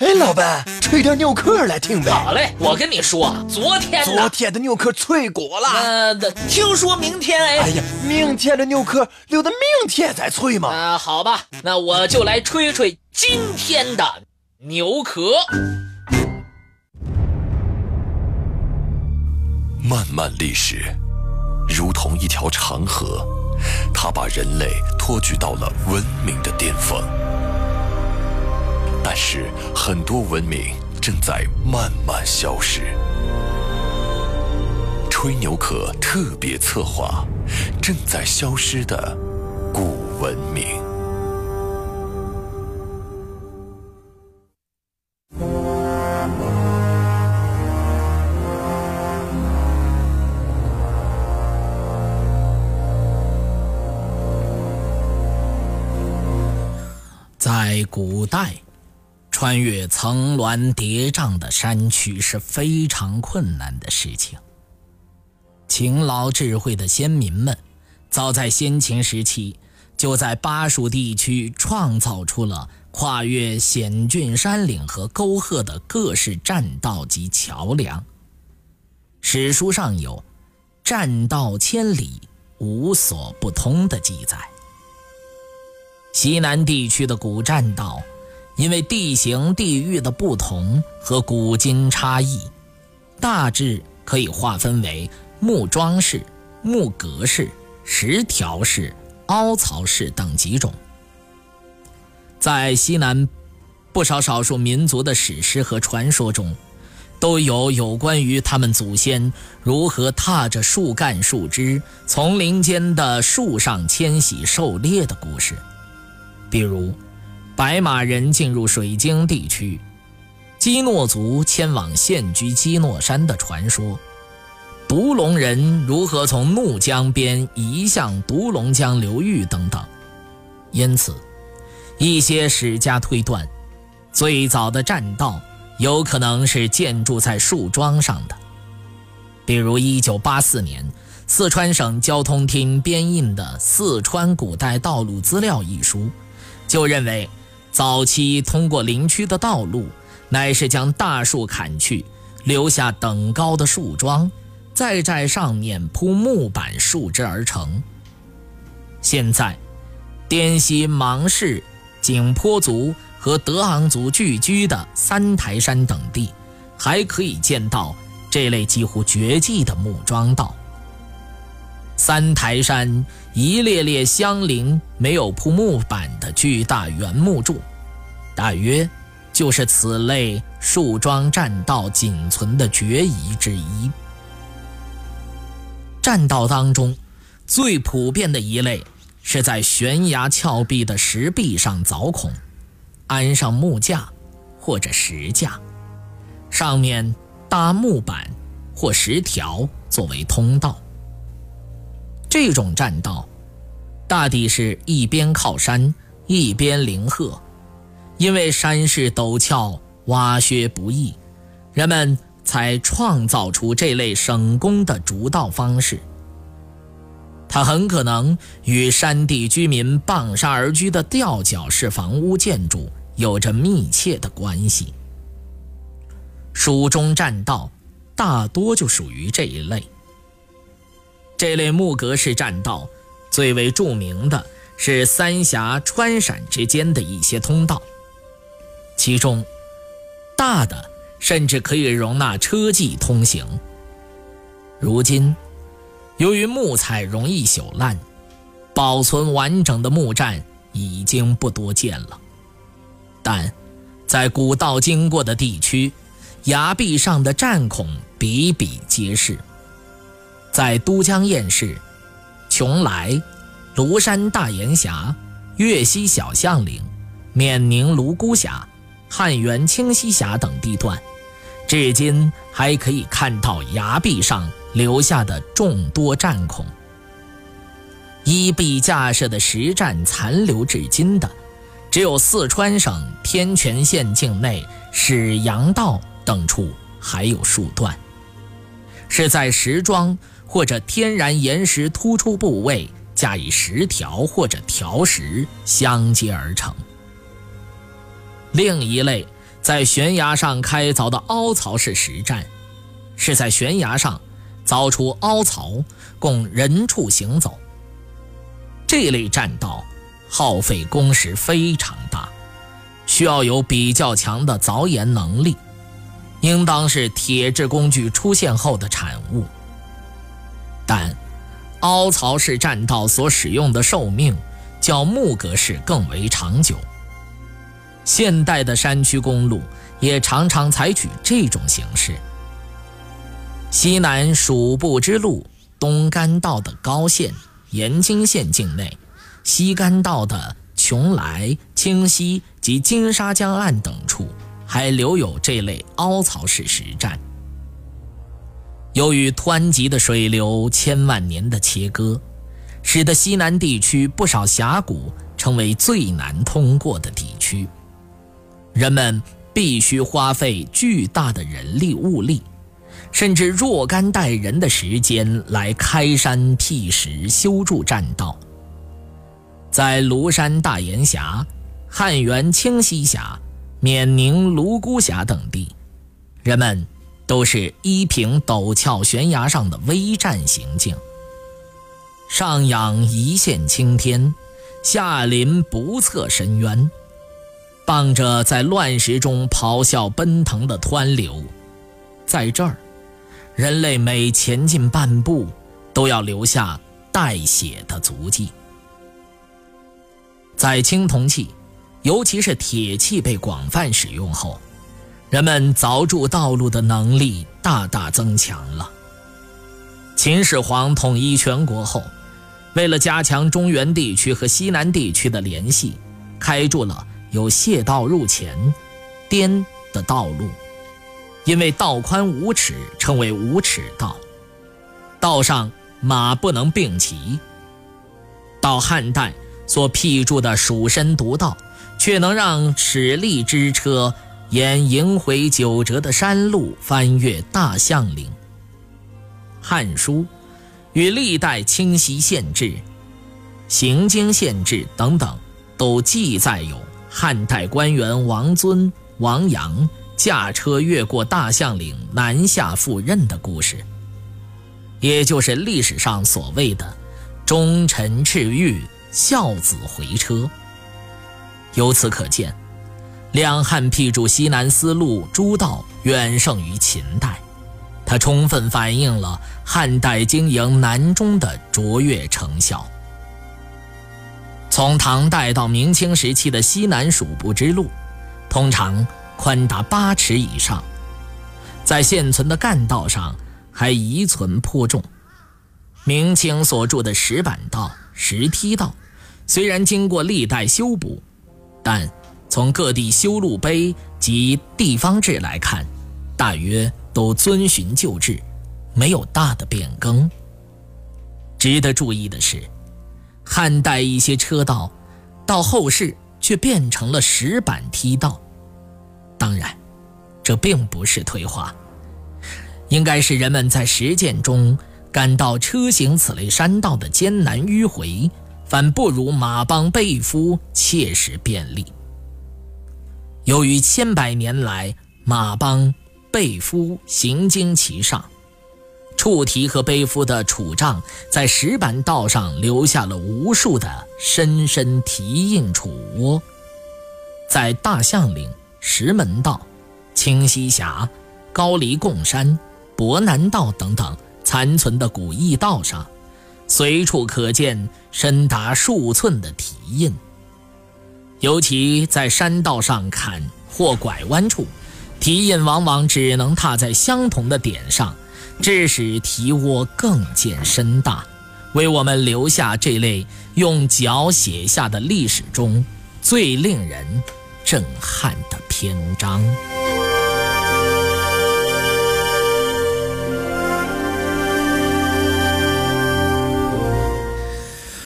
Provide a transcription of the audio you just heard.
哎，老板，吹点牛壳来听呗。好嘞，我跟你说，昨天昨天的牛壳脆果了。呃，听说明天哎。哎呀，明天的牛壳留到明天再脆嘛。啊，好吧，那我就来吹吹今天的牛壳。漫漫历史，如同一条长河，它把人类托举到了文明的巅峰。但是，很多文明正在慢慢消失。吹牛壳特别策划：正在消失的古文明。在古代。穿越层峦叠嶂的山区是非常困难的事情。勤劳智慧的先民们，早在先秦时期，就在巴蜀地区创造出了跨越险峻山岭和沟壑的各式栈道及桥梁。史书上有“栈道千里，无所不通”的记载。西南地区的古栈道。因为地形地域的不同和古今差异，大致可以划分为木桩式、木格式、石条式、凹槽式等几种。在西南，不少少数民族的史诗和传说中，都有有关于他们祖先如何踏着树干、树枝，从林间的树上迁徙狩猎的故事，比如。白马人进入水晶地区，基诺族迁往现居基诺山的传说，独龙人如何从怒江边移向独龙江流域等等。因此，一些史家推断，最早的栈道有可能是建筑在树桩上的。比如，1984年四川省交通厅编印的《四川古代道路资料》一书，就认为。早期通过林区的道路，乃是将大树砍去，留下等高的树桩，再在上面铺木板树枝而成。现在，滇西芒市、景颇族和德昂族聚居的三台山等地，还可以见到这类几乎绝迹的木桩道。三台山一列列相邻、没有铺木板的巨大圆木柱，大约就是此类树桩栈道仅存的绝遗之一。栈道当中，最普遍的一类是在悬崖峭壁的石壁上凿孔，安上木架或者石架，上面搭木板或石条作为通道。这种栈道，大抵是一边靠山，一边临壑，因为山势陡峭，挖削不易，人们才创造出这类省工的竹道方式。它很可能与山地居民傍山而居的吊脚式房屋建筑有着密切的关系。蜀中栈道大多就属于这一类。这类木格式栈道，最为著名的是三峡川陕之间的一些通道，其中大的甚至可以容纳车骑通行。如今，由于木材容易朽烂，保存完整的木栈已经不多见了。但在古道经过的地区，崖壁上的栈孔比比皆是。在都江堰市、邛崃、庐山大岩峡、岳西小象岭、冕宁泸沽峡、汉源清溪峡等地段，至今还可以看到崖壁上留下的众多战孔。依壁架设的石栈残留至今的，只有四川省天全县境内始阳道等处还有数段，是在石桩。或者天然岩石突出部位加以石条或者条石相接而成。另一类在悬崖上开凿的凹槽式石栈，是在悬崖上凿出凹槽，供人畜行走。这类栈道耗费工时非常大，需要有比较强的凿岩能力，应当是铁制工具出现后的产物。但凹槽式栈道所使用的寿命较木格式更为长久。现代的山区公路也常常采取这种形式。西南蜀部之路东干道的高县、延津县境内，西干道的邛崃、清溪及金沙江岸等处，还留有这类凹槽式石栈。由于湍急的水流、千万年的切割，使得西南地区不少峡谷成为最难通过的地区。人们必须花费巨大的人力物力，甚至若干代人的时间来开山辟石、修筑栈道。在庐山大岩峡、汉源清溪峡、冕宁泸沽峡等地，人们。都是依凭陡峭悬崖上的微战行径，上仰一线青天，下临不测深渊，傍着在乱石中咆哮奔腾的湍流，在这儿，人类每前进半步，都要留下带血的足迹。在青铜器，尤其是铁器被广泛使用后。人们凿筑道路的能力大大增强了。秦始皇统一全国后，为了加强中原地区和西南地区的联系，开筑了有谢道入前、滇的道路。因为道宽五尺，称为五尺道。道上马不能并骑。到汉代所辟筑的蜀身独道，却能让齿力之车。沿萦回九折的山路翻越大象岭，《汉书》与历代清溪县志、行经县志等等，都记载有汉代官员王尊、王阳驾车越过大象岭南下赴任的故事，也就是历史上所谓的“忠臣赤玉，孝子回车”。由此可见。两汉辟筑西南丝路诸道远胜于秦代，它充分反映了汉代经营南中的卓越成效。从唐代到明清时期的西南蜀部之路，通常宽达八尺以上，在现存的干道上还遗存颇重。明清所筑的石板道、石梯道，虽然经过历代修补，但。从各地修路碑及地方志来看，大约都遵循旧制，没有大的变更。值得注意的是，汉代一些车道，到后世却变成了石板梯道。当然，这并不是退化，应该是人们在实践中感到车行此类山道的艰难迂回，反不如马帮背夫切实便利。由于千百年来马帮背夫行经其上，触蹄和背夫的杵杖在石板道上留下了无数的深深蹄印杵窝，在大象岭、石门道、清溪峡、高黎贡山、博南道等等残存的古驿道上，随处可见深达数寸的蹄印。尤其在山道上砍或拐弯处，蹄印往往只能踏在相同的点上，致使蹄窝更见深大，为我们留下这类用脚写下的历史中最令人震撼的篇章。